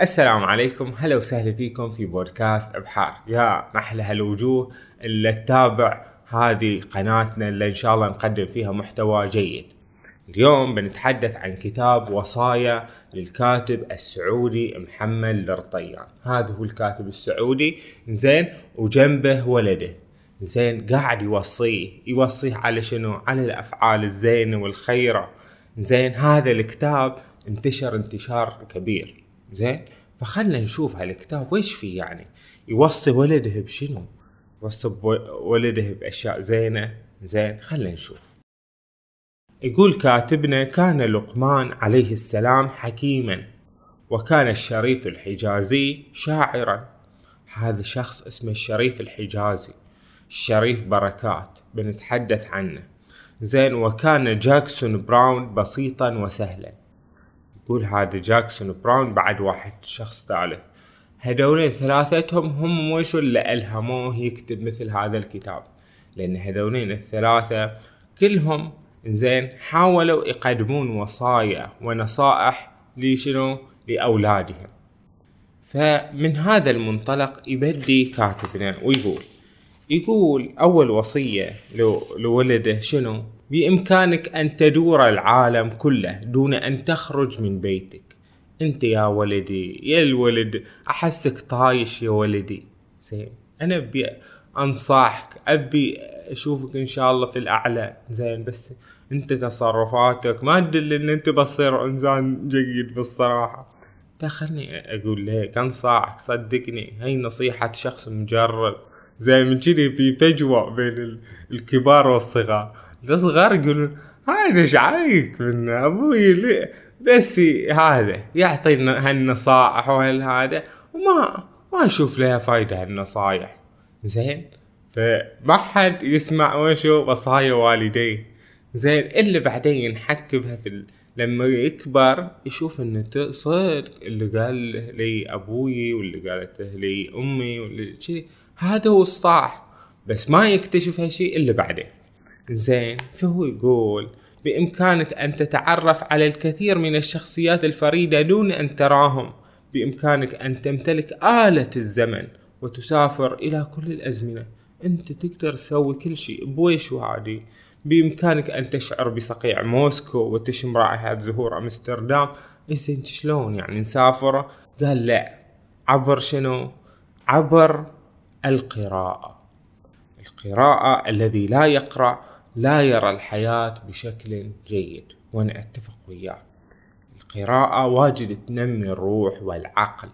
السلام عليكم. هلا وسهلا فيكم في بودكاست أبحار. يا محلى هالوجوه اللي تتابع هذه قناتنا اللي إن شاء الله نقدم فيها محتوى جيد. اليوم بنتحدث عن كتاب وصايا للكاتب السعودي محمد الرطيان. هذا هو الكاتب السعودي. زين وجنبه ولده. زين قاعد يوصيه. يوصيه على شنو؟ على الأفعال الزينة والخيرة. زين هذا الكتاب انتشر انتشار كبير. زين؟ فخلنا نشوف هالكتاب ويش فيه يعني. يوصي ولده بشنو؟ يوصي ولده بأشياء زينة. زين خلنا نشوف. يقول كاتبنا كان لقمان عليه السلام حكيما وكان الشريف الحجازي شاعرا. هذا شخص اسمه الشريف الحجازي. الشريف بركات بنتحدث عنه. زين وكان جاكسون براون بسيطا وسهلا. يقول هذا جاكسون براون بعد واحد شخص ثالث. هذولين ثلاثتهم هم وشو اللي ألهموه يكتب مثل هذا الكتاب لأن هذولين الثلاثة كلهم زين حاولوا يقدمون وصايا ونصائح لشنو؟ لأولادهم. فمن هذا المنطلق يبدي كاتبنا ويقول يقول أول وصية لولده شنو؟ بإمكانك أن تدور العالم كله دون أن تخرج من بيتك. أنت يا ولدي يا الولد أحسك طايش يا ولدي. زين أنا أبي أنصحك أبي أشوفك إن شاء الله في الأعلى. زين بس أنت تصرفاتك ما تدل أن أنت بتصير إنسان جيد بالصراحة. دخلني أقول لك أنصحك صدقني هاي نصيحة شخص مجرب زي من كذي في فجوة بين الكبار والصغار. الصغار يقولون هذا إيش عايك من أبوي؟ بس هذا يعطينا هالنصائح وهالهذا وما ما نشوف لها فايدة هالنصايح زين؟ فما حد يسمع وشو وصايا والديه. زين؟ إلا بعدين ينحك بها في. لما يكبر يشوف إن صدق اللي قال لي أبوي واللي قالت لي أمي واللي هذا هو الصح. بس ما يكتشف هالشيء إلا بعدين. زين. فهو يقول بإمكانك أن تتعرف على الكثير من الشخصيات الفريدة دون أن تراهم. بإمكانك أن تمتلك آلة الزمن وتسافر إلى كل الأزمنة. أنت تقدر تسوي كل شيء بويش وعادي بإمكانك أن تشعر بصقيع موسكو وتشم رائحة زهور أمستردام. زين؟ شلون يعني نسافر؟ قال لا. عبر شنو؟ عبر القراءة. القراءة الذي لا يقرأ لا يرى الحياة بشكل جيد وأنا أتفق وياه. القراءة واجد تنمي الروح والعقل.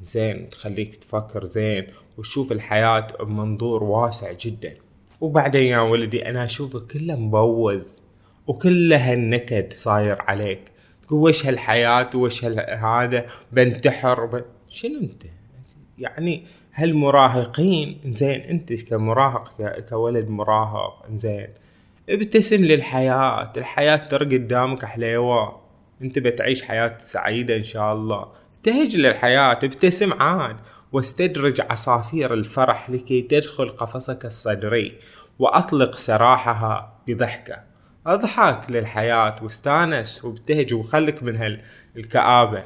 زين تخليك تفكر زين وتشوف الحياة بمنظور واسع جدا. وبعدين يا ولدي أنا أشوفك كله مبوز وكله هالنكد صاير عليك. تقول وش هالحياة وش هذا؟ بنتحر ب... شنو أنت؟ يعني هالمراهقين زين أنت كمراهق كولد مراهق زين. ابتسم للحياة. الحياة ترى قدامك حليوة. انت بتعيش حياة سعيدة إن شاء الله. ابتهج للحياة ابتسم عاد. واستدرج عصافير الفرح لكي تدخل قفصك الصدري. وأطلق سراحها بضحكة. أضحك للحياة واستانس وابتهج وخلك من هالكآبة.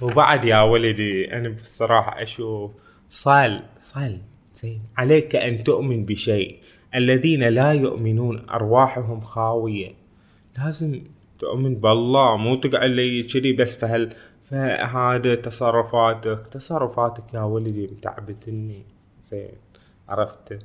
وبعد يا ولدي أنا بصراحة أشوف صل صل زين. عليك أن تؤمن بشيء. الذين لا يؤمنون أرواحهم خاوية. لازم تؤمن بالله مو تقعد لي كذي بس فهل فهذا تصرفاتك. تصرفاتك يا ولدي متعبتني. زين عرفت؟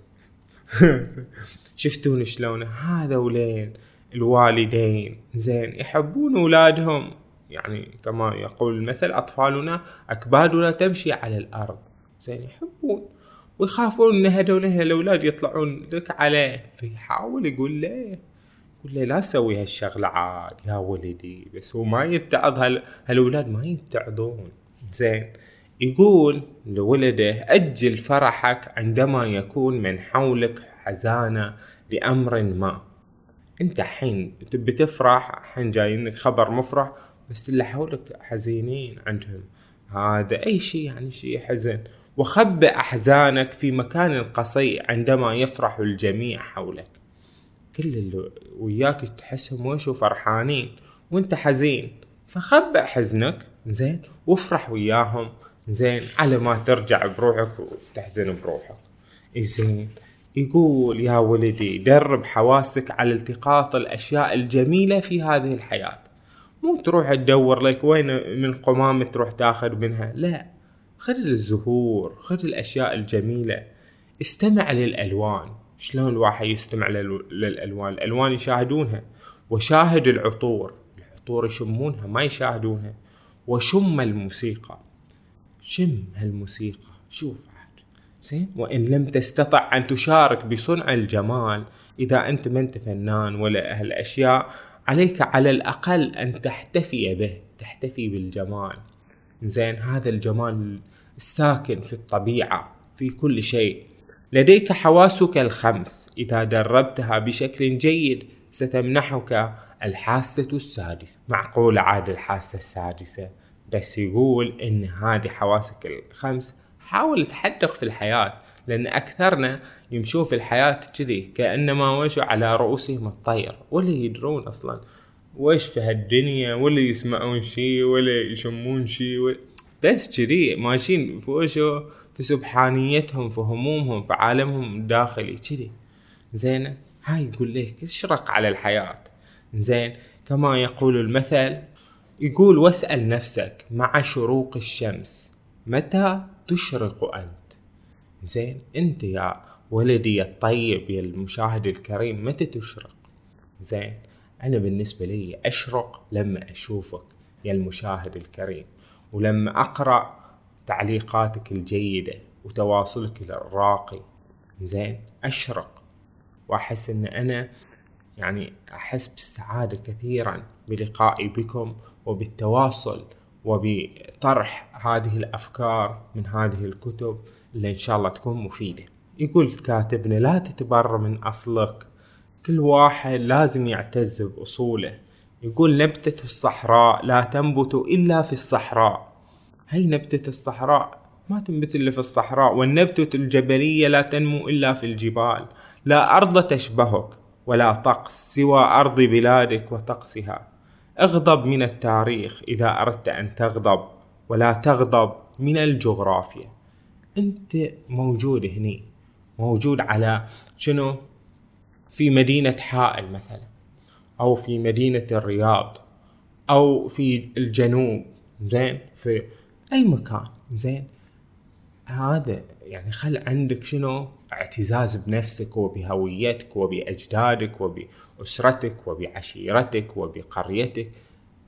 شفتون شلون؟ هذا ولين الوالدين. زين يحبون أولادهم. يعني كما يقول المثل أطفالنا أكبادنا تمشي على الأرض. زين يحبون. ويخافون إن هذول الأولاد يطلعون لك عليه. فيحاول يقول له يقول له لا تسوي هالشغلة عاد يا ولدي بس هو ما يتعظ هال... هالولاد ما يتعظون زين. يقول لولده أجل فرحك عندما يكون من حولك حزانة لأمر ما. أنت حين تبي تفرح حين جايينك خبر مفرح بس اللي حولك حزينين عندهم. هذا أي شيء يعني شيء حزن. وخبئ أحزانك في مكان قصي عندما يفرح الجميع حولك. كل اللي وياك تحسهم وشو فرحانين وانت حزين فخبئ حزنك زين وافرح وياهم زين على ما ترجع بروحك وتحزن بروحك. زين يقول يا ولدي درب حواسك على التقاط الأشياء الجميلة في هذه الحياة. مو تروح تدور لك وين من قمامة تروح تاخذ منها لا. خذ الزهور خذ الأشياء الجميلة. استمع للألوان. شلون الواحد يستمع للألوان؟ الألوان يشاهدونها. وشاهد العطور. العطور يشمونها ما يشاهدونها. وشم الموسيقى. شم هالموسيقى. شوف عاد. زين؟ وإن لم تستطع أن تشارك بصنع الجمال إذا أنت ما أنت فنان ولا هالاشياء عليك على الأقل أن تحتفي به تحتفي بالجمال. زين هذا الجمال الساكن في الطبيعة في كل شيء. لديك حواسك الخمس. إذا دربتها بشكل جيد ستمنحك الحاسة السادسة. معقول عاد الحاسة السادسة؟ بس يقول إن هذه حواسك الخمس. حاول تحدق في الحياة لأن أكثرنا يمشون في الحياة كذي كأنما وشوا على رؤوسهم الطير ولا يدرون أصلا وش في هالدنيا؟ ولا يسمعون شيء ولا يشمون شيء ولا بس كذي ماشيين في وشو في سبحانيتهم في همومهم في عالمهم الداخلي كذي زين؟ هاي يقول لك اشرق على الحياة؟ زين؟ كما يقول المثل يقول واسأل نفسك مع شروق الشمس متى تشرق أنت؟ زين؟ أنت يا ولدي الطيب يا المشاهد الكريم متى تشرق؟ زين؟ أنا بالنسبة لي أشرق لما أشوفك يا المشاهد الكريم ولما أقرأ تعليقاتك الجيدة وتواصلك الراقي. زين أشرق. وأحس أن أنا يعني أحس بالسعادة كثيرا بلقائي بكم وبالتواصل وبطرح هذه الأفكار من هذه الكتب اللي إن شاء الله تكون مفيدة. يقول كاتبنا لا تتبر من أصلك كل واحد لازم يعتز بأصوله. يقول نبتة الصحراء لا تنبت إلا في الصحراء. هي نبتة الصحراء ما تنبت إلا في الصحراء والنبتة الجبلية لا تنمو إلا في الجبال. لا أرض تشبهك ولا طقس سوى أرض بلادك وطقسها. اغضب من التاريخ إذا أردت أن تغضب ولا تغضب من الجغرافيا. أنت موجود هني موجود على شنو؟ في مدينة حائل مثلا أو في مدينة الرياض أو في الجنوب زين في أي مكان زين. هذا يعني خل عندك شنو؟ اعتزاز بنفسك وبهويتك وبأجدادك وبأسرتك وبعشيرتك وبقريتك.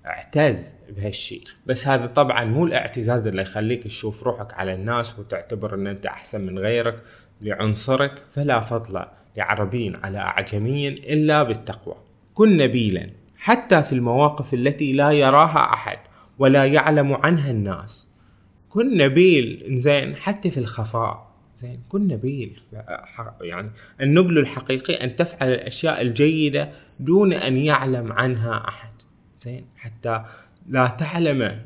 اعتز بهالشيء بس هذا طبعا مو الاعتزاز اللي يخليك تشوف روحك على الناس وتعتبر إن أنت أحسن من غيرك. لعنصرك فلا فضل لعربي على اعجمي إلا بالتقوى. كن نبيلا حتى في المواقف التي لا يراها أحد ولا يعلم عنها الناس. كن نبيل زين حتى في الخفاء. زين كن نبيل. يعني النبل الحقيقي أن تفعل الأشياء الجيدة دون أن يعلم عنها أحد. زين حتى لا تعلم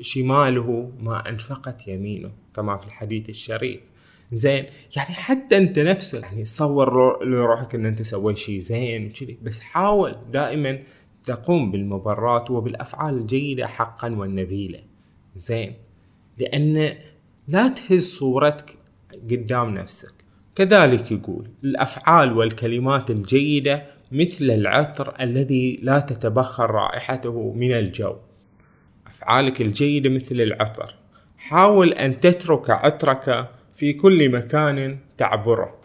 شماله ما أنفقت يمينه كما في الحديث الشريف. زين. يعني حتى انت نفسك يعني تصور لروحك ان انت سويت شيء زين وكذي بس حاول دائما تقوم بالمبرات وبالأفعال الجيدة حقا والنبيلة. زين. لأن لا تهز صورتك قدام نفسك. كذلك يقول الأفعال والكلمات الجيدة مثل العطر الذي لا تتبخر رائحته من الجو. أفعالك الجيدة مثل العطر. حاول أن تترك عطرك في كل مكان تعبره.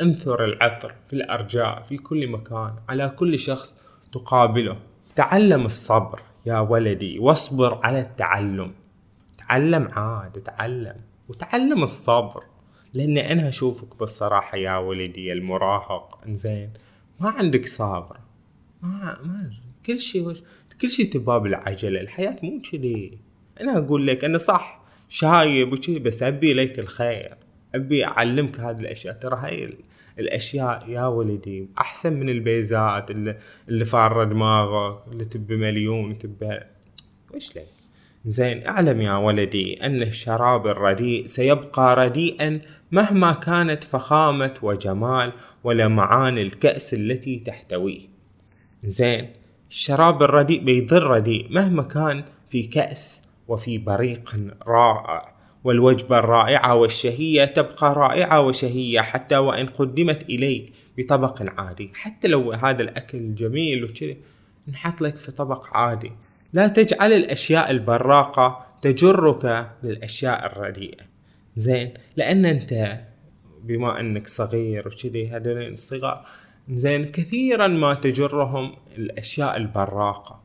انثر العطر في الأرجاء في كل مكان على كل شخص تقابله. تعلم الصبر يا ولدي واصبر على التعلم. تعلم عاد تعلم وتعلم الصبر. لأني أنا أشوفك بالصراحة يا ولدي المراهق. إنزين ما عندك صبر. ما ما كل شيء كل شيء تباه بالعجلة. الحياة مو كذي. أنا أقول لك أنا صح. شايب وكذي بس أبي لك الخير. أبي أعلمك هذه الأشياء. ترى هاي الأشياء يا ولدي أحسن من البيزات اللي, اللي فار دماغك اللي تبي مليون تبي وش لك؟ زين أعلم يا ولدي أن الشراب الرديء سيبقى رديئا مهما كانت فخامة وجمال ولمعان الكأس التي تحتويه. زين الشراب الرديء بيضر رديء مهما كان في كأس وفي بريق رائع والوجبة الرائعة والشهية تبقى رائعة وشهية حتى وإن قدمت إليك بطبق عادي. حتى لو هذا الأكل الجميل وكذا نحط لك في طبق عادي. لا تجعل الأشياء البراقة تجرك للأشياء الرديئة. زين لأن أنت بما أنك صغير وكذي هذول الصغار زين كثيرا ما تجرهم الأشياء البراقة.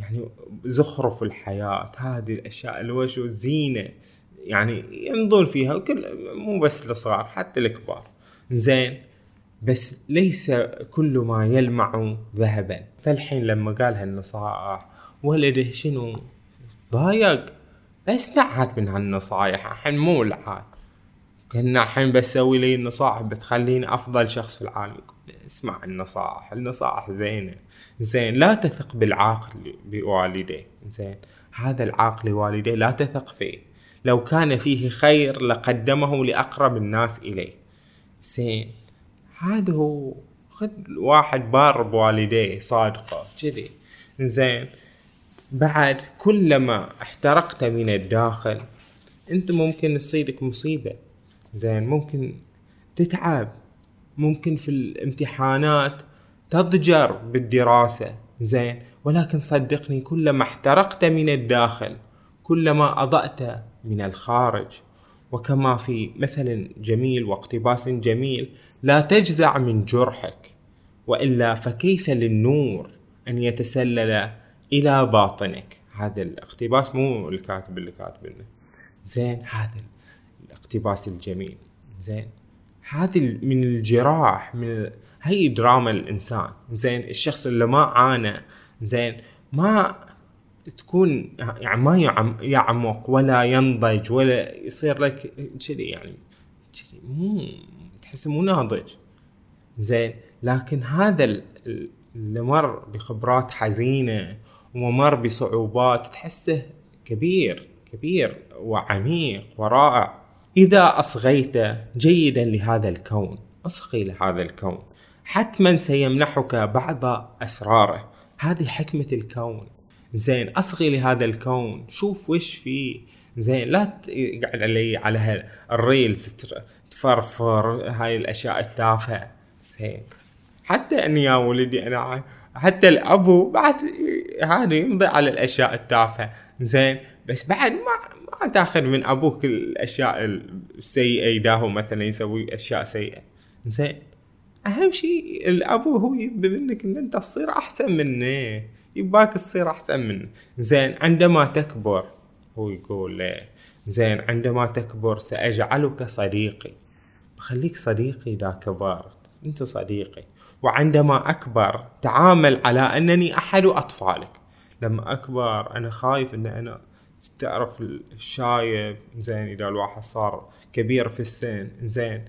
يعني زخرف الحياة هذه الأشياء الوش والزينة يعني يمضون فيها وكل مو بس الصغار حتى الكبار. زين بس ليس كل ما يلمع ذهبا. فالحين لما قال هالنصائح ولده شنو؟ ضايق. بس تعهد من هالنصايح الحين مو العاد كنا الحين بسوي لي النصائح بتخليني أفضل شخص في العالم. اسمع النصائح النصائح زينة. زين لا تثق بالعاقل بوالديه. زين هذا العاقل لوالديه لا تثق فيه. لو كان فيه خير لقدمه لأقرب الناس إليه. زين هذا هو. خذ واحد بار بوالديه صادقة كذي. زين بعد كلما احترقت من الداخل أنت ممكن تصيدك مصيبة. زين ممكن تتعب ممكن في الامتحانات تضجر بالدراسة زين. ولكن صدقني كلما احترقت من الداخل كلما أضأت من الخارج وكما في مثل جميل واقتباس جميل لا تجزع من جرحك. وإلا فكيف للنور أن يتسلل إلى باطنك؟ هذا الاقتباس مو الكاتب اللي كاتب زين هذا الاقتباس الجميل. زين. هذه من الجراح من هي دراما الإنسان. زين. الشخص اللي ما عانى زين ما تكون يعني ما يعمق ولا ينضج ولا يصير لك كذي يعني كذي مو تحس مو ناضج. زين. لكن هذا اللي مر بخبرات حزينة ومر بصعوبات تحسه كبير كبير وعميق ورائع. إذا أصغيت جيدا لهذا الكون أصغي لهذا الكون. حتما سيمنحك بعض أسراره. هذه حكمة الكون. زين أصغي لهذا الكون. شوف وش فيه. زين لا تقعد علي على الريلز تفرفر هاي الأشياء التافهة. زين. حتى أني يا ولدي أنا حتى الأبو بعد هذا يمضي على الأشياء التافهة. زين بس بعد ما ما تاخذ من أبوك الأشياء السيئة يداهو مثلا يسوي أشياء سيئة. زين أهم شيء الأبو هو يبي منك إن أنت تصير أحسن منه يباك تصير أحسن منه. زين عندما تكبر هو يقول ليه؟ زين عندما تكبر سأجعلك صديقي. بخليك صديقي إذا كبرت. أنت صديقي. وعندما أكبر تعامل على أنني أحد أطفالك. لما أكبر أنا خايف إن أنا تعرف الشايب زين إذا الواحد صار كبير في السن زين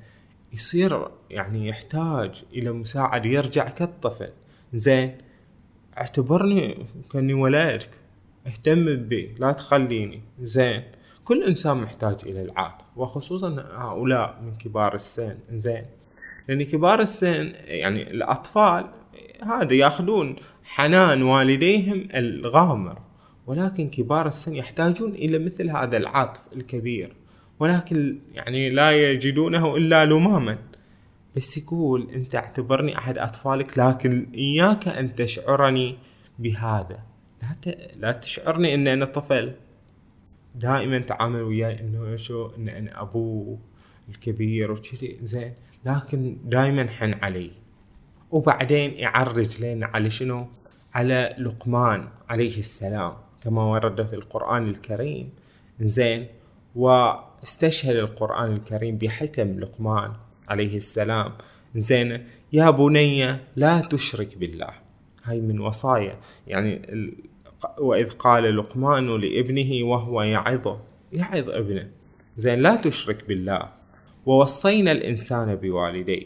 يصير يعني يحتاج إلى مساعدة يرجع كالطفل. زين اعتبرني كأني ولدك أهتم بي لا تخليني. زين كل إنسان محتاج إلى العاطفة وخصوصا هؤلاء من كبار السن. زين لأن كبار السن يعني الأطفال هذا يأخذون حنان والديهم الغامر. ولكن كبار السن يحتاجون إلى مثل هذا العطف الكبير. ولكن يعني لا يجدونه إلا لماما. بس يقول أنت اعتبرني أحد أطفالك لكن إياك أن تشعرني بهذا. لا. لا تشعرني ان أنا طفل. دائما تعامل وياي إنه شو ان أنا ابوه الكبير وكذي زين. لكن دائما حن علي. وبعدين يعرج لنا على شنو؟ على لقمان عليه السلام كما ورد في القرآن الكريم. زين. واستشهد القرآن الكريم بحكم لقمان عليه السلام. زين. يا بني لا تشرك بالله. هاي من وصايا. يعني وإذ قال لقمان لابنه وهو يعظه يعظ ابنه. زين. لا تشرك بالله. ووصينا الإنسان بوالديه.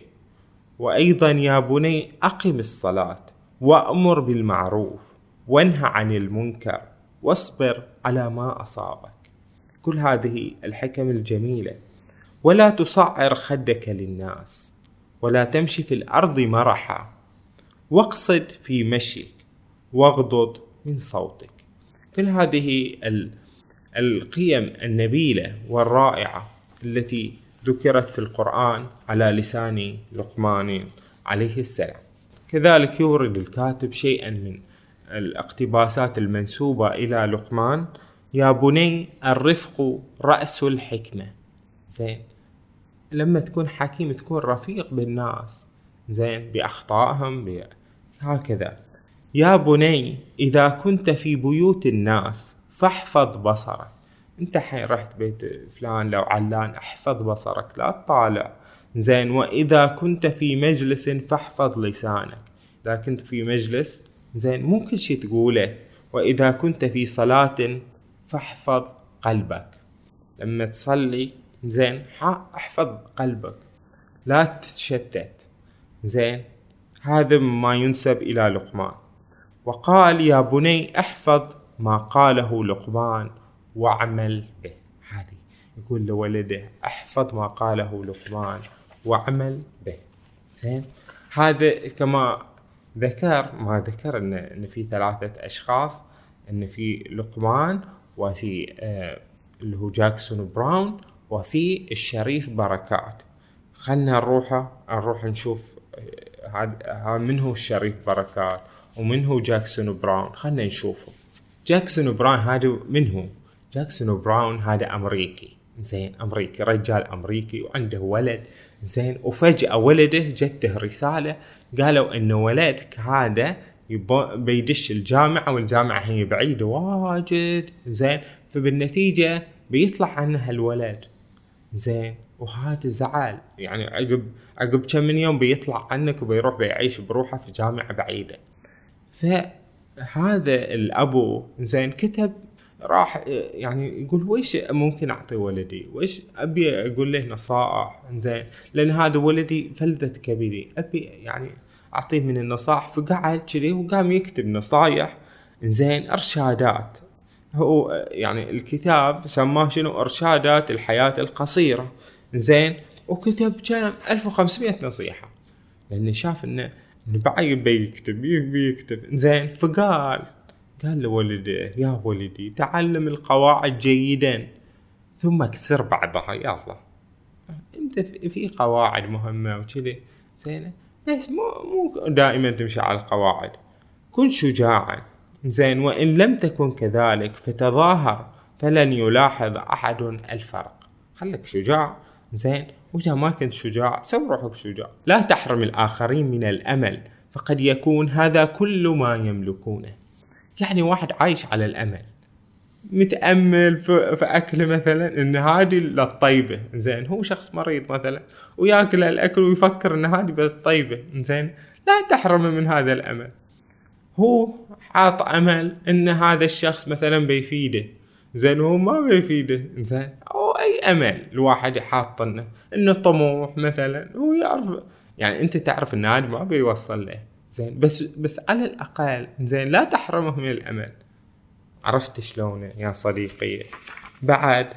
وأيضا يا بني أقم الصلاة وأمر بالمعروف وانهى عن المنكر واصبر على ما أصابك. كل هذه الحكم الجميلة. ولا تصعر خدك للناس ولا تمشي في الأرض مرحا. واقصد في مشيك واغضض من صوتك. كل هذه القيم النبيلة والرائعة التي ذكرت في القرآن على لسان لقمان عليه السلام. كذلك يورد الكاتب شيئا من الاقتباسات المنسوبة إلى لقمان. يا بني الرفق رأس الحكمة. زين. لما تكون حكيم تكون رفيق بالناس. زين. بأخطائهم هكذا. يا بني إذا كنت في بيوت الناس فاحفظ بصرك. انت حين رحت بيت فلان لو علان احفظ بصرك لا تطالع. زين وإذا كنت في مجلس فاحفظ لسانك. إذا كنت في مجلس زين مو كل شي تقوله. وإذا كنت في صلاة فاحفظ قلبك. لما تصلي زين احفظ قلبك. لا تتشتت. زين هذا ما ينسب إلى لقمان. وقال يا بني احفظ ما قاله لقمان. واعمل به. هذه يقول لولده أحفظ ما قاله لقمان واعمل به. زين؟ هذا كما ذكر ما ذكر إن إن في ثلاثة أشخاص إن في لقمان وفي آه اللي هو جاكسون براون وفي الشريف بركات. خلنا نروح نروح نشوف هذا من هو الشريف بركات ومن هو جاكسون براون. خلنا نشوفه. جاكسون براون هذا من هو؟ جاكسون براون هذا أمريكي. زين أمريكي رجال أمريكي وعنده ولد. زين وفجأة ولده جته رسالة قالوا انه ولدك هذا بيدش الجامعة والجامعة هي بعيدة واجد. زين فبالنتيجة بيطلع عنها الولد. زين وهذا زعل. يعني عقب عقب كم من يوم بيطلع عنك وبيروح بيعيش بروحه في جامعة بعيدة. فهذا الأبو زين كتب راح يعني يقول ويش ممكن أعطي ولدي؟ ويش أبي أقول له نصائح؟ زين لأن هذا ولدي فلذة كبدي أبي يعني أعطيه من النصائح فقعد كذي وقام يكتب نصايح. زين أرشادات. هو يعني الكتاب سماه شنو؟ أرشادات الحياة القصيرة. زين وكتب كم 1500 نصيحة. لأنه شاف إنه بعيب بيكتب بيكتب زين فقال قال لولده يا ولدي تعلم القواعد جيدا ثم اكسر بعضها يلا أنت في قواعد مهمة وكذي زين. بس مو مو دائما تمشي على القواعد. كن شجاعا. زين وإن لم تكن كذلك فتظاهر فلن يلاحظ أحد الفرق. خليك شجاع. زين وإذا ما كنت شجاع سو روحك شجاع. لا تحرم الآخرين من الأمل فقد يكون هذا كل ما يملكونه. يعني واحد عايش على الأمل متأمل في, اكله مثلا إن هذه للطيبه زين هو شخص مريض مثلا ويأكل الأكل ويفكر إن هذه بالطيبه زين لا تحرم من هذا الأمل. هو حاط أمل إن هذا الشخص مثلا بيفيده زين هو ما بيفيده زين أو أي أمل الواحد حاط إنه إنه طموح مثلا هو يعرف يعني أنت تعرف إن هذا ما بيوصل له. زين بس بس على الأقل زين لا تحرمه من الأمل. عرفت شلون يا صديقي؟ بعد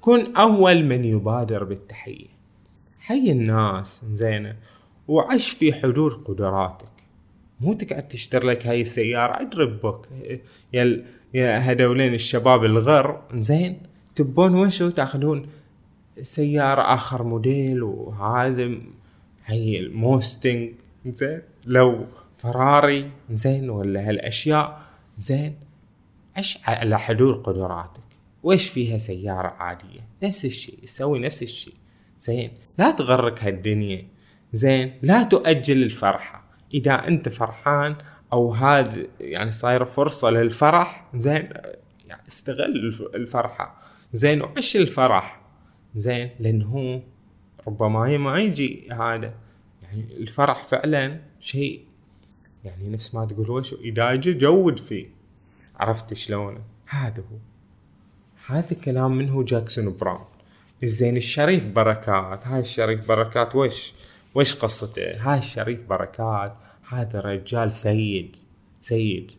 كن أول من يبادر بالتحية. حي الناس زين وعش في حدود قدراتك. مو تقعد تشتري لك هاي السيارة عد ربك. يا يا هذولين الشباب الغر زين تبون وشو تاخذون سيارة آخر موديل وهذا هي الموستنج زين لو فراري زين؟ ولا هالأشياء؟ زين. عش على حدود قدراتك. ويش فيها سيارة عادية؟ نفس الشيء سوي نفس الشيء. زين. لا تغرك هالدنيا. زين. لا تؤجل الفرحة. إذا أنت فرحان أو هذا يعني صاير فرصة للفرح زين. يعني استغل الفرحة. زين. وعش الفرح. زين. لأنه هو ربما ما يجي هذا. يعني الفرح فعلا شيء يعني نفس ما تقول وش اجى جود فيه. عرفت شلون؟ هذا هو. هذا كلام منه جاكسون براون. الزين الشريف بركات. هاي الشريف بركات وش؟ وش قصته؟ هاي الشريف بركات. هذا رجال سيد سيد.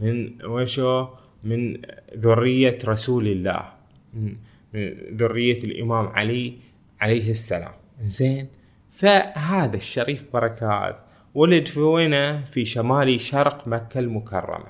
من وشو؟ من ذرية رسول الله. من ذرية الإمام علي عليه السلام. زين فهذا الشريف بركات. ولد في وينه في شمال شرق مكة المكرمة.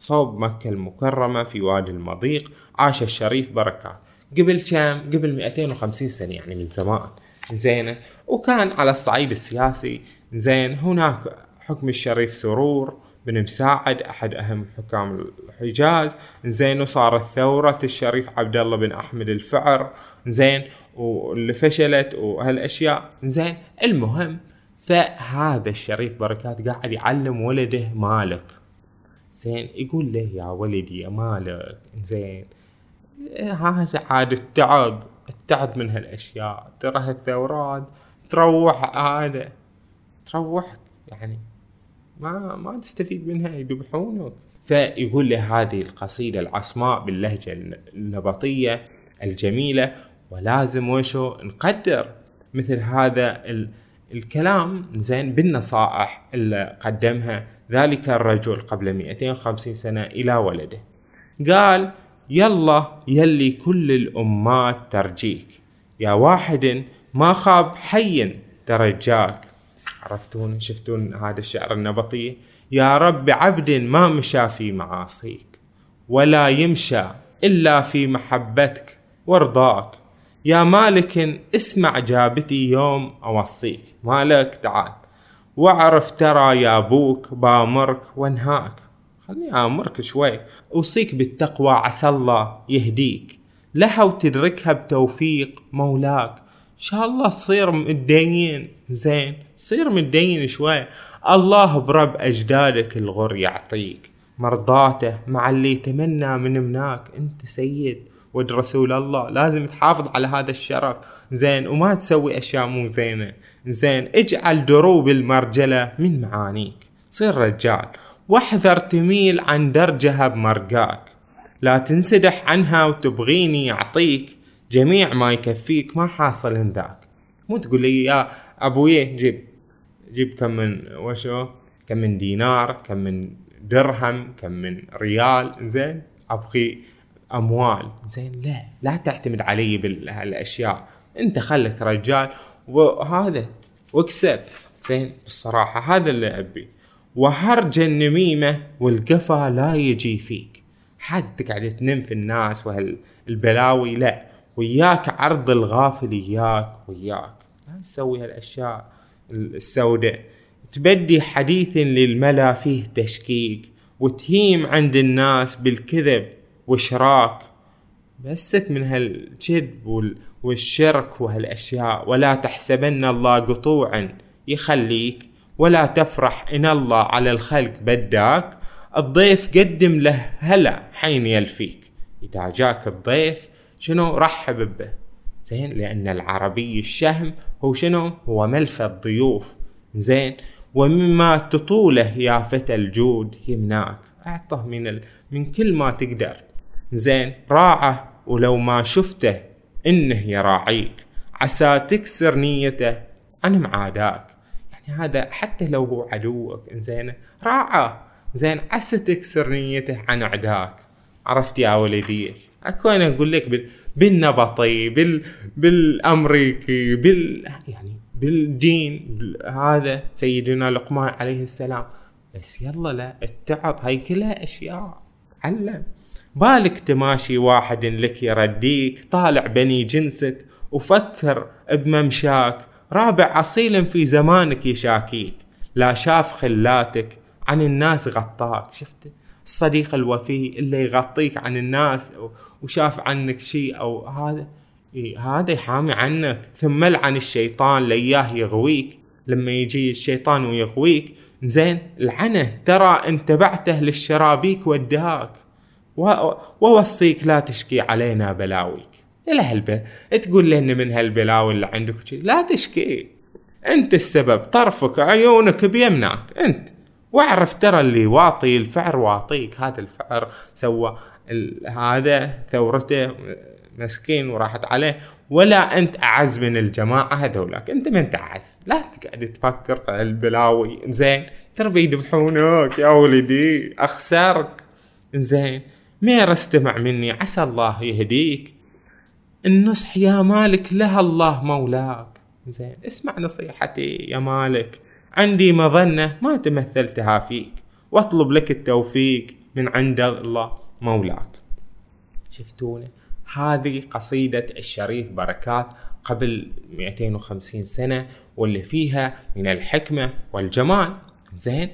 صوب مكة المكرمة في وادي المضيق عاش الشريف بركات قبل كم؟ قبل 250 سنة يعني من زمان. زين. وكان على الصعيد السياسي. زين. هناك حكم الشريف سرور. بن مساعد أحد أهم حكام الحجاز. زين. وصارت ثورة الشريف عبد الله بن أحمد الفعر. زين. واللي فشلت وهالأشياء. زين. المهم فهذا الشريف بركات قاعد يعلم ولده مالك. زين يقول له يا ولدي يا مالك زين. هذا عاد التعب التعب من هالأشياء. ترى هالثورات تروح هذا. تروح يعني ما ما تستفيد منها يذبحونك. فيقول له هذه القصيدة العصماء باللهجة النبطية الجميلة ولازم وشو نقدر. مثل هذا الكلام زين بالنصائح اللي قدمها ذلك الرجل قبل 250 سنة إلى ولده. قال يلا يلي كل الأمات ترجيك. يا واحد ما خاب حي ترجاك عرفتون؟ شفتون هذا الشعر النبطي؟ يا رب عبد ما مشى في معاصيك ولا يمشى إلا في محبتك ورضاك. يا مالك اسمع جابتي يوم أوصيك. مالك تعال. واعرف ترى يا أبوك بامرك وانهاك. خليني آمرك شوي. أوصيك بالتقوى عسى الله يهديك. لها وتدركها بتوفيق مولاك. إن شاء الله تصير متدين زين صير متدين شوي. الله برب أجدادك الغر يعطيك. مرضاته مع اللي يتمنى من مناك أنت سيد. ود رسول الله. لازم تحافظ على هذا الشرف. زين وما تسوي أشياء مو زينة. زين اجعل دروب المرجلة من معانيك. صير رجال. واحذر تميل عن درجها بمرقاك. لا تنسدح عنها وتبغيني أعطيك. جميع ما يكفيك ما حاصل ذاك مو تقول لي يا أبوي جيب جيب كم من وشو؟ كم من دينار كم من درهم كم من ريال. زين أبغي أموال. زين لا لا تعتمد علي بهالاشياء أنت خلك رجال وهذا واكسب. زين بالصراحه هذا اللي أبي. وهرج النميمة والقفا لا يجي فيك. حد تقعد تنم في الناس وهالبلاوي؟ لا. وياك عرض الغافل اياك وياك. لا تسوي هالأشياء السوداء. تبدي حديث للملا فيه تشكيك وتهيم عند الناس بالكذب. واشراك بسك من هالكذب والشرك وهالأشياء. ولا تحسبن الله قطوعا يخليك ولا تفرح إن الله على الخلق بداك. الضيف قدم له هلا حين يلفيك. إذا جاك الضيف شنو رحب به؟ زين لأن العربي الشهم هو شنو؟ هو ملفى الضيوف. زين ومما تطوله يا فتى الجود يمناك. أعطه من ال... من كل ما تقدر. زين راعه ولو ما شفته إنه يراعيك. عسى تكسر نيته عن معاداك يعني هذا حتى لو هو عدوك زين راعه زين عسى تكسر نيته عن عداك. عرفت يا ولدي؟ أكو أنا أقول لك بال... بالنبطي بال... بالأمريكي بال يعني بالدين هذا سيدنا لقمان عليه السلام. بس يلا لا التعب هاي كلها أشياء. علم. بالك تماشي واحد لك يرديك طالع بني جنسك وفكر بممشاك. رابع أصيل في زمانك يشاكيك. لا شاف خلاتك عن الناس غطاك. شفت؟ الصديق الوفي اللي يغطيك عن الناس وشاف عنك شيء أو هذا. هذا يحامي عنك. ثم لعن الشيطان لياه يغويك. لما يجي الشيطان ويغويك زين لعنه. ترى ان تبعته للشرابيك وداك ووصيك لا تشكي علينا بلاويك. هالب تقول لنا من هالبلاوي اللي عندك لا تشكي. أنت السبب. طرفك عيونك بيمناك. أنت. واعرف ترى اللي واطي الفعر واطيك. هذا الفعر سوى هذا ثورته مسكين وراحت عليه. ولا أنت أعز من الجماعة هذولاك. أنت من تعز لا تقعد تفكر في البلاوي زين ترى بيذبحونك يا ولدي. اخسرك زين مير استمع مني عسى الله يهديك. النصح يا مالك لها الله مولاك. زين اسمع نصيحتي يا مالك. عندي مظنة ما تمثلتها فيك. واطلب لك التوفيق من عند الله مولاك. شفتونا هذه قصيدة الشريف بركات قبل 250 سنة واللي فيها من الحكمة والجمال. زين؟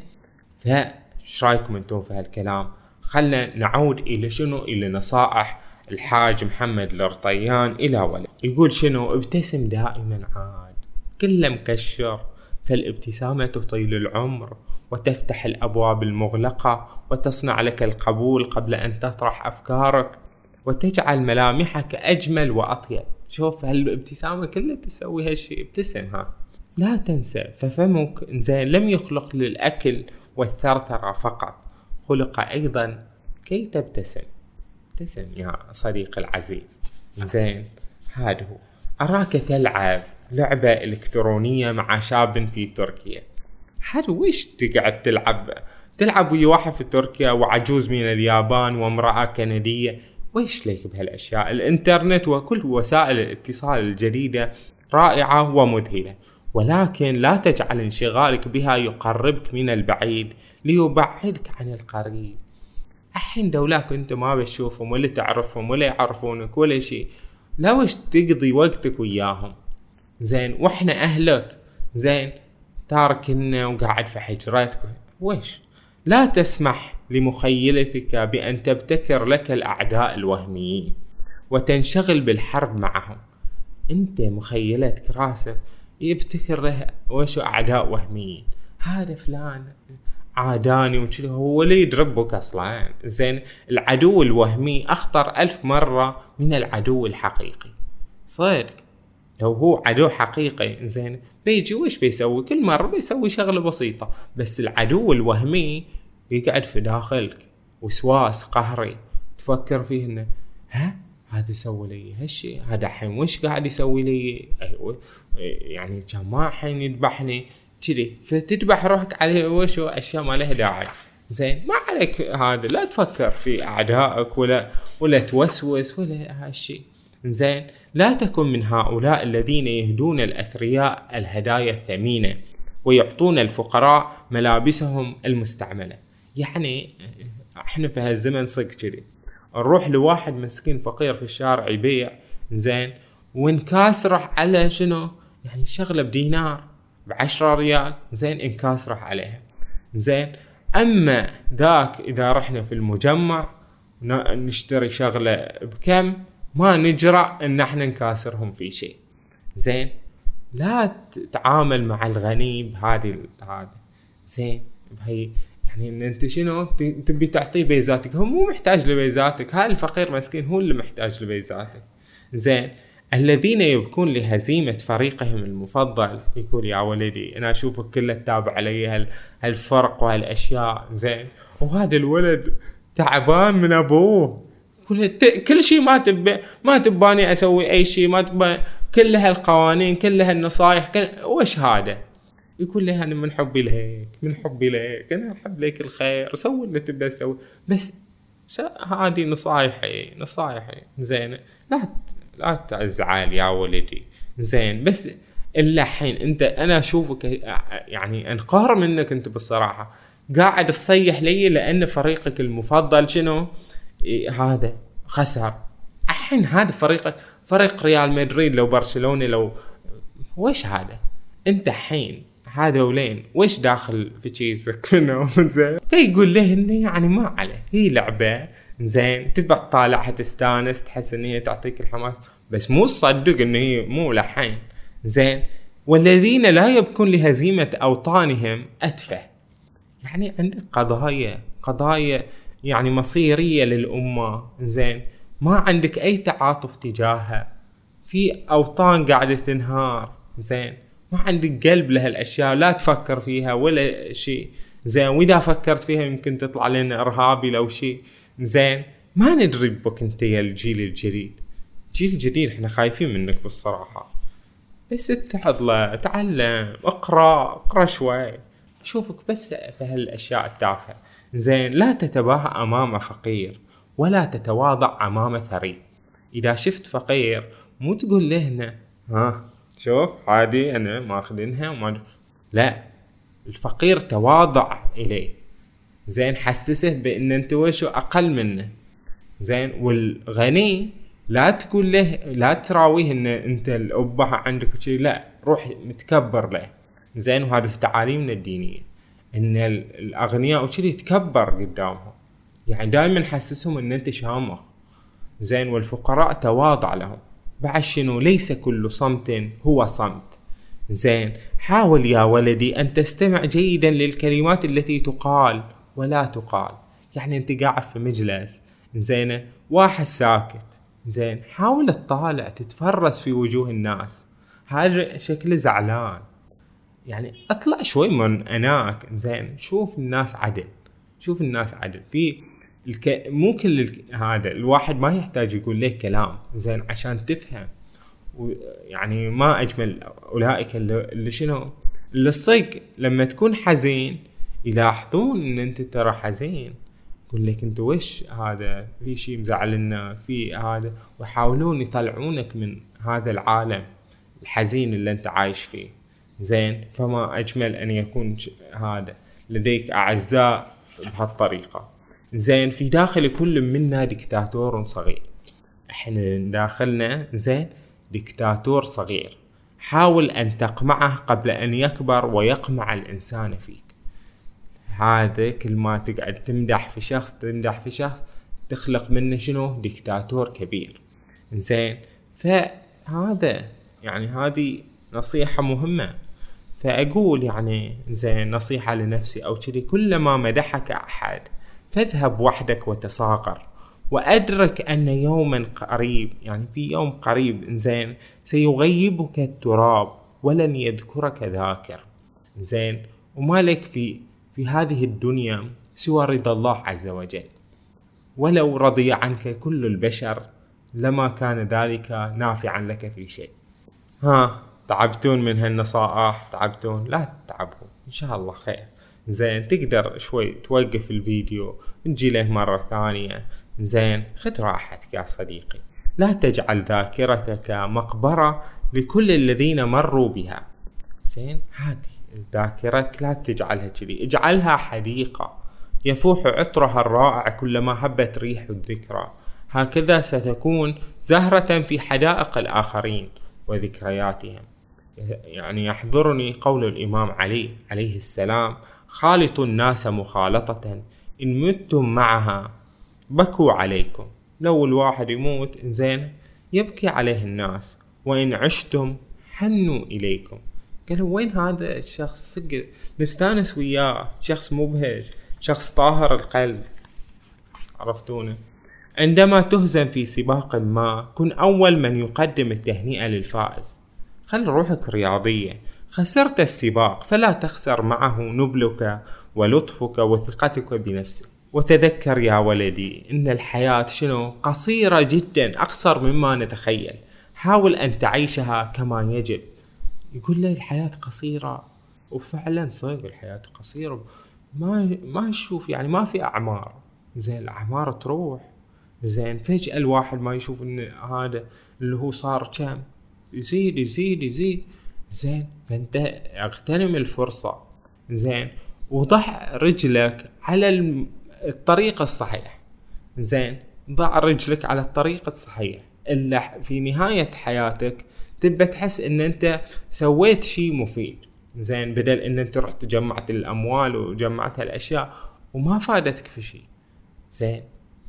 فايش رأيكم أنتم في هالكلام؟ خلنا نعود إلى شنو؟ إلى نصائح الحاج محمد الرطيان إلى ولد. يقول شنو؟ ابتسم دائما عاد. كله مكشر فالابتسامة تطيل العمر وتفتح الأبواب المغلقة وتصنع لك القبول قبل أن تطرح أفكارك وتجعل ملامحك أجمل وأطيب. شوف هالابتسامة كلها تسوي هالشي. ابتسم ها. لا تنسى ففمك زين لم يخلق للأكل والثرثرة فقط. خلق أيضا كي تبتسم. ابتسم يا صديقي العزيز. زين هذا هو. أراك تلعب لعبة إلكترونية مع شاب في تركيا. هل وش تقعد تلعب؟ تلعب ويا واحد في تركيا وعجوز من اليابان وامرأة كندية. ويش ليك بهالأشياء؟ الإنترنت وكل وسائل الاتصال الجديدة رائعة ومذهلة. ولكن لا تجعل انشغالك بها يقربك من البعيد. ليبعدك عن القريب. الحين دولاك انت ما بتشوفهم ولا تعرفهم ولا يعرفونك ولا شيء لا وش تقضي وقتك وياهم؟ زين وإحنا أهلك. زين تاركنا وقاعد في حجرتك. وش؟ لا تسمح لمخيلتك بأن تبتكر لك الأعداء الوهميين وتنشغل بالحرب معهم. أنت مخيلتك راسك يبتكر له وشو أعداء وهميين. هذا فلان. عاداني وكذا هو اللي يدربك أصلا زين العدو الوهمي أخطر ألف مرة من العدو الحقيقي. صدق؟ لو هو عدو حقيقي زين بيجي وش بيسوي؟ كل مرة بيسوي شغلة بسيطة. بس العدو الوهمي يقعد في داخلك وسواس قهري. تفكر فيه إنه ها؟ هذا سوى لي هالشيء هذا الحين وش قاعد يسوي لي؟ أيوة يعني كان ما الحين يذبحني. كذي. فتذبح روحك عليه وش أشياء ما لها داعي. زين ما عليك هذا. لا تفكر في أعدائك ولا ولا توسوس ولا هالشيء زين لا تكن من هؤلاء الذين يهدون الأثرياء الهدايا الثمينة ويعطون الفقراء ملابسهم المستعملة. يعني إحنا في هالزمن صدق كذي. نروح لواحد مسكين فقير في الشارع يبيع. زين ونكاسره على شنو؟ يعني شغلة بدينار. بعشرة ريال. زين انكاسره عليها. زين أما ذاك إذا رحنا في المجمع نشتري شغلة بكم ما نجرأ إن إحنا نكاسرهم في شيء. زين لا تتعامل مع الغني بهذه هذا زين بهي يعني إن أنت شنو؟ تبي تعطيه بيزاتك. هو مو محتاج لبيزاتك. هاي الفقير مسكين هو اللي محتاج لبيزاتك. زين الذين يبكون لهزيمة فريقهم المفضل يقول يا ولدي أنا أشوفك كله تتابع علي هالفرق وهالأشياء زين. وهذا الولد تعبان من أبوه. كل كل شيء ما تبي ما تباني أسوي أي شيء ما تباني كل هالقوانين كل هالنصايح كل وش هذا؟ يقول لي أنا من حبي لك من حبي لك أنا أحب لك الخير سوي اللي تبي تسوي بس هذه نصايحي نصايحي زين. لا لا تزعل يا ولدي. زين بس الا الحين انت أنا اشوفك يعني انقهر منك انت بالصراحة. قاعد تصيح لي لأن فريقك المفضل شنو؟ هذا خسر. الحين هذا فريقك فريق ريال مدريد لو برشلونة لو وش هذا؟ انت الحين هذولين وش داخل في تشيزك زين. فيقول له إنه يعني ما عليه. هي لعبة زين تبع تطالعها تستانس تحس إن هي تعطيك الحماس. بس مو تصدق إن هي مو لحين. زين والذين لا يبكون لهزيمة أوطانهم أتفه. يعني عندك قضايا قضايا يعني مصيرية للأمة. زين ما عندك أي تعاطف تجاهها. في أوطان قاعدة تنهار. زين ما عندك قلب لهالأشياء لا تفكر فيها ولا شيء. زين وإذا فكرت فيها يمكن تطلع لنا إرهابي لو شيء. زين ما ندري بك انت يا الجيل الجديد. الجيل الجديد إحنا خايفين منك بالصراحة. بس اتعظ تعلم اقرأ اقرأ شوي. شوفك بس في هالأشياء التافهة. زين لا تتباهى أمام فقير ولا تتواضع أمام ثري. إذا شفت فقير مو تقول له ها شوف عادي أنا ماخذينها وما لا الفقير تواضع إليه. زين حسسه بإن أنت وشو أقل منه. زين والغني لا تقول له لا تراويه إن أنت الابه عندك شيء لا روح متكبر له. زين وهذا في تعاليمنا الدينية. إن الأغنياء وكذي يتكبر قدامهم. يعني دائما حسسهم إن أنت شامخ. زين والفقراء تواضع لهم. بعد شنو؟ ليس كل صمت هو صمت. زين حاول يا ولدي أن تستمع جيدا للكلمات التي تقال. ولا تقال. يعني أنت قاعد في مجلس زين واحد ساكت زين حاول تطالع تتفرس في وجوه الناس. هذا شكل زعلان. يعني اطلع شوي من هناك زين شوف الناس عدل. شوف الناس عدل. في الك... مو كل ال... هذا الواحد ما يحتاج يقول لك كلام زين عشان تفهم. يعني ما أجمل أولئك اللي, اللي شنو؟ اللي الصدق. لما تكون حزين يلاحظون إن أنت ترى حزين. يقول لك أنت وش هذا؟ في شيء مزعلنا في هذا. ويحاولون يطلعونك من هذا العالم الحزين اللي أنت عايش فيه. زين؟ فما أجمل أن يكون هذا. لديك أعزاء بهالطريقة. زين؟ في داخل كل منا دكتاتور صغير. إحنا داخلنا زين؟ دكتاتور صغير. حاول أن تقمعه قبل أن يكبر ويقمع الإنسان فيك. هذا كل ما تقعد تمدح في شخص تمدح في شخص تخلق منه شنو؟ دكتاتور كبير. زين فهذا يعني هذه نصيحة مهمة. فأقول يعني زين نصيحة لنفسي أو كذي كلما مدحك أحد فاذهب وحدك وتصاغر. وأدرك أن يوما قريب يعني في يوم قريب زين سيغيبك التراب ولن يذكرك ذاكر. زين وما لك في في هذه الدنيا سوى رضا الله عز وجل. ولو رضي عنك كل البشر لما كان ذلك نافعا لك في شيء. ها تعبتون من هالنصائح؟ تعبتون؟ لا تتعبوا إن شاء الله خير. زين تقدر شوي توقف الفيديو نجي له مرة ثانية. زين خذ راحتك يا صديقي. لا تجعل ذاكرتك مقبرة لكل الذين مروا بها. زين هذه ذاكرتك لا تجعلها كذي. اجعلها حديقة. يفوح عطرها الرائع كلما هبت ريح الذكرى. هكذا ستكون زهرة في حدائق الآخرين وذكرياتهم. يعني يحضرني قول الإمام علي عليه السلام خالطوا الناس مخالطة. إن متم معها بكوا عليكم. لو الواحد يموت زين يبكي عليه الناس. وإن عشتم حنوا إليكم. قالوا وين هذا الشخص؟ صدق نستانس وياه. شخص مبهج شخص طاهر القلب. عرفتونه عندما تهزم في سباق ما كن أول من يقدم التهنئة للفائز. خل روحك رياضية. خسرت السباق فلا تخسر معه نبلك ولطفك وثقتك بنفسك. وتذكر يا ولدي إن الحياة شنو؟ قصيرة جدا أقصر مما نتخيل. حاول أن تعيشها كما يجب. يقول له الحياة قصيرة. وفعلا صدق الحياة قصيرة. ما ما نشوف يعني ما في أعمار. زين الأعمار تروح. زين فجأة الواحد ما يشوف إن هذا اللي هو صار كم. يزيد يزيد يزيد. زين فأنت أغتنم الفرصة. زين وضع رجلك على الطريق الصحيح. زين ضع رجلك على الطريق الصحيح. إلا في نهاية حياتك تبى تحس إن أنت سويت شيء مفيد. زين بدل إن أنت رحت جمعت الأموال وجمعت هالأشياء وما فادتك في شيء. زين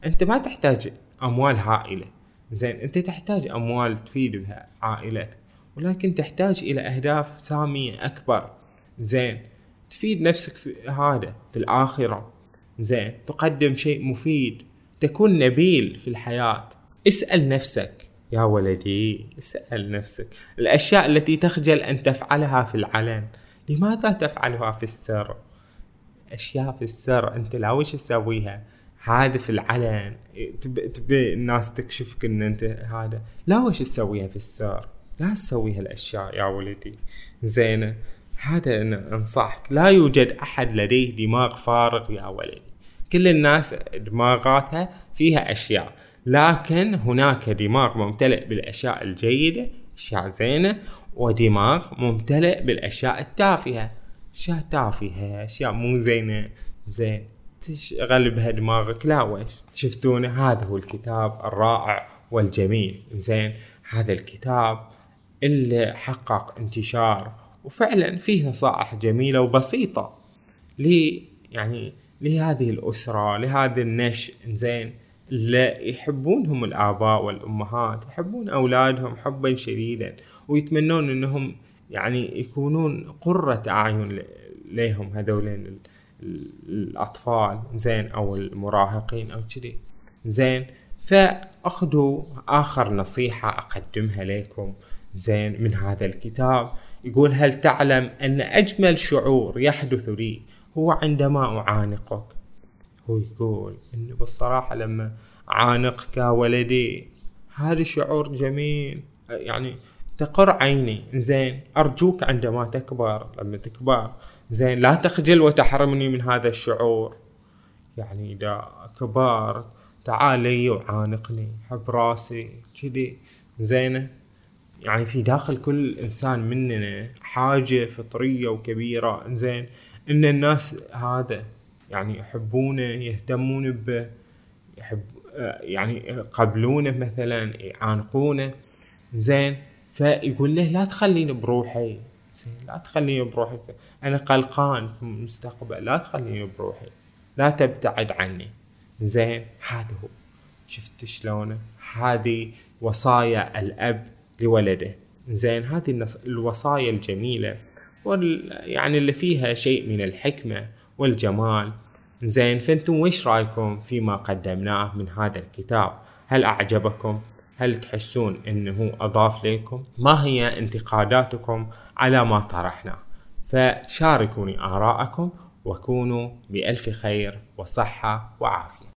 أنت ما تحتاج أموال هائلة. زين أنت تحتاج أموال تفيد بها عائلتك ولكن تحتاج إلى أهداف سامية أكبر. زين تفيد نفسك في هذا في الآخرة. زين تقدم شيء مفيد تكون نبيل في الحياة. اسأل نفسك. يا ولدي اسأل نفسك. الأشياء التي تخجل أن تفعلها في العلن. لماذا تفعلها في السر؟ أشياء في السر أنت لا وش تسويها؟ هذا في العلن. تبي الناس تكشفك إن أنت هذا. لا وش تسويها في السر؟ لا تسوي هالاشياء يا ولدي. زينة هذا أنا أنصحك. لا يوجد أحد لديه دماغ فارغ يا ولدي. كل الناس دماغاتها فيها أشياء. لكن هناك دماغ ممتلئ بالأشياء الجيدة أشياء زينة ودماغ ممتلئ بالأشياء التافهة. أشياء تافهة أشياء مو زينة. زين تشغل بها دماغك. لا ويش شفتونه هذا هو الكتاب الرائع والجميل. زين هذا الكتاب اللي حقق انتشار وفعلا فيه نصائح جميلة وبسيطة. لي يعني لهذه الأسرة لهذا النشء. زين اللي يحبونهم الآباء والأمهات يحبون أولادهم حبا شديدا ويتمنون أنهم يعني يكونون قرة أعين لهم هذولين الأطفال زين أو المراهقين أو كذي. زين فأخذوا آخر نصيحة أقدمها لكم زين من هذا الكتاب. يقول هل تعلم أن أجمل شعور يحدث لي هو عندما أعانقك؟ هو يقول انه بالصراحة لما اعانقك ولدي هذا شعور جميل. يعني تقر عيني زين أرجوك عندما تكبر لما تكبر زين لا تخجل وتحرمني من هذا الشعور. يعني إذا كبرت تعال لي وعانقني حب راسي كذي زينه يعني في داخل كل إنسان مننا حاجة فطرية وكبيرة زين. إن الناس هذا يعني يحبونه يهتمون به يحب يعني يقبلونه مثلا يعانقونه. زين فيقول له لا تخليني بروحي. زين لا تخليني بروحي. أنا قلقان في المستقبل لا تخليني بروحي. لا تبتعد عني. زين هذا هو. شفت شلونه هذه وصايا الأب لولده. زين هذه الوصايا الجميلة. وال يعني اللي فيها شيء من الحكمة. والجمال. زين فأنتم وش رأيكم فيما قدمناه من هذا الكتاب؟ هل أعجبكم؟ هل تحسون إنه أضاف لكم؟ ما هي انتقاداتكم على ما طرحنا؟ فشاركوني آراءكم وكونوا بألف خير وصحة وعافية.